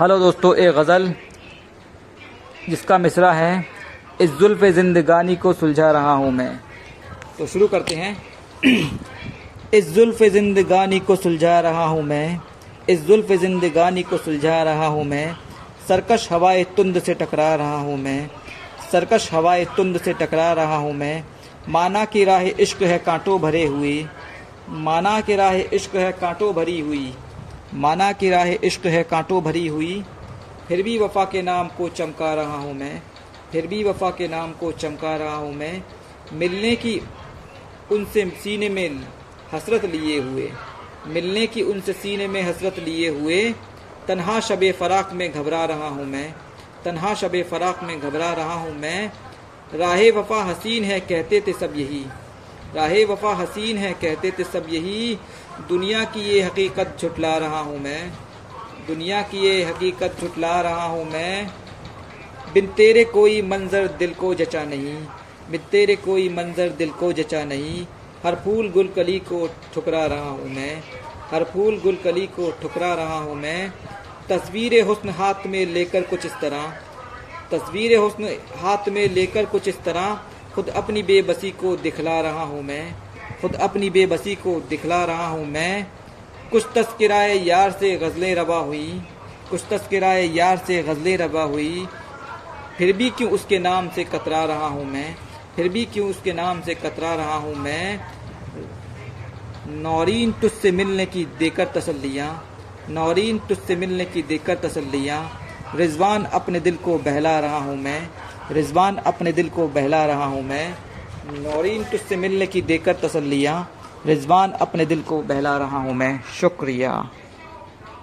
Hello दोस्तों एक गज़ल, जिसका मिसरा है, इस जुल्फ़ ज़िंदगानी को सुलझा रहा हूँ मैं। तो शुरू करते हैं। इस जुल्फ़ ज़िंदगानी को सुलझा रहा हूँ मैं, इस जुल्फ़ ज़िंदगानी को सुलझा रहा हूँ मैं। सरकश हवाए तुंद से टकरा रहा हूँ मैं, सरकश हवाए तुंद से टकरा रहा हूँ मैं। माना की राह इश्क है कांटों भरे हुए, माना की राह इश्क है कांटों भरी हुई। माना कि राह इश्क है कांटों भरी हुई, फिर भी वफा के नाम को चमका रहा हूँ मैं, फिर भी वफा के नाम को चमका रहा हूँ मैं, मिलने की उनसे सीने में हसरत लिए हुए, मिलने की उनसे सीने में हसरत लिए हुए, तन्हा शब फराक में घबरा रहा हूँ मैं, तन्हा शब फराक में घबरा रहा हूँ मैं, राह वफा हसीन है, कहते थे सब यही। राह वफा हसीन है, कहते थे सब यही, दुनिया की ये हकीकत छुटला रहा हूँ मैं। दुनिया की ये हकीकत छुटला रहा हूँ मैं। बिन तेरे कोई मंजर दिल को जचा नहीं, बिन तेरे कोई मंजर दिल को जचा नहीं, हर फूल गुल कली को ठुकरा रहा हूँ मैं। हर फूल गुल कली को ठुकरा रहा हूँ मैं। तस्वीर हुस्न हाथ में लेकर कुछ इस तरह, तस्वीर हुस्न हाथ में लेकर कुछ इस तरह खुद अपनी बेबसी को दिखला रहा हूँ मैं। खुद अपनी बेबसी को दिखला रहा हूँ मैं। कुछ तस्कराए यार से गज़लें रवा हुई। कुछ तस्कराए यार से गज़लें रवा हुई। फिर भी क्यों उसके नाम से कतरा रहा हूँ मैं? फिर भी क्यों उसके नाम से कतरा रहा हूँ मैं? नौरीन तुझसे मिलने की देकर तसल्लियाँ। नौरीन तुझसे मिलने की देकर तसल्लियाँ। रिजवान अपने दिल को बहला रहा हूँ मैं। रिजवान अपने दिल को बहला रहा हूँ मैं। नौरीन तुझसे मिलने की देकर तसल्लियाँ रिजवान अपने दिल को बहला रहा हूँ मैं। शुक्रिया।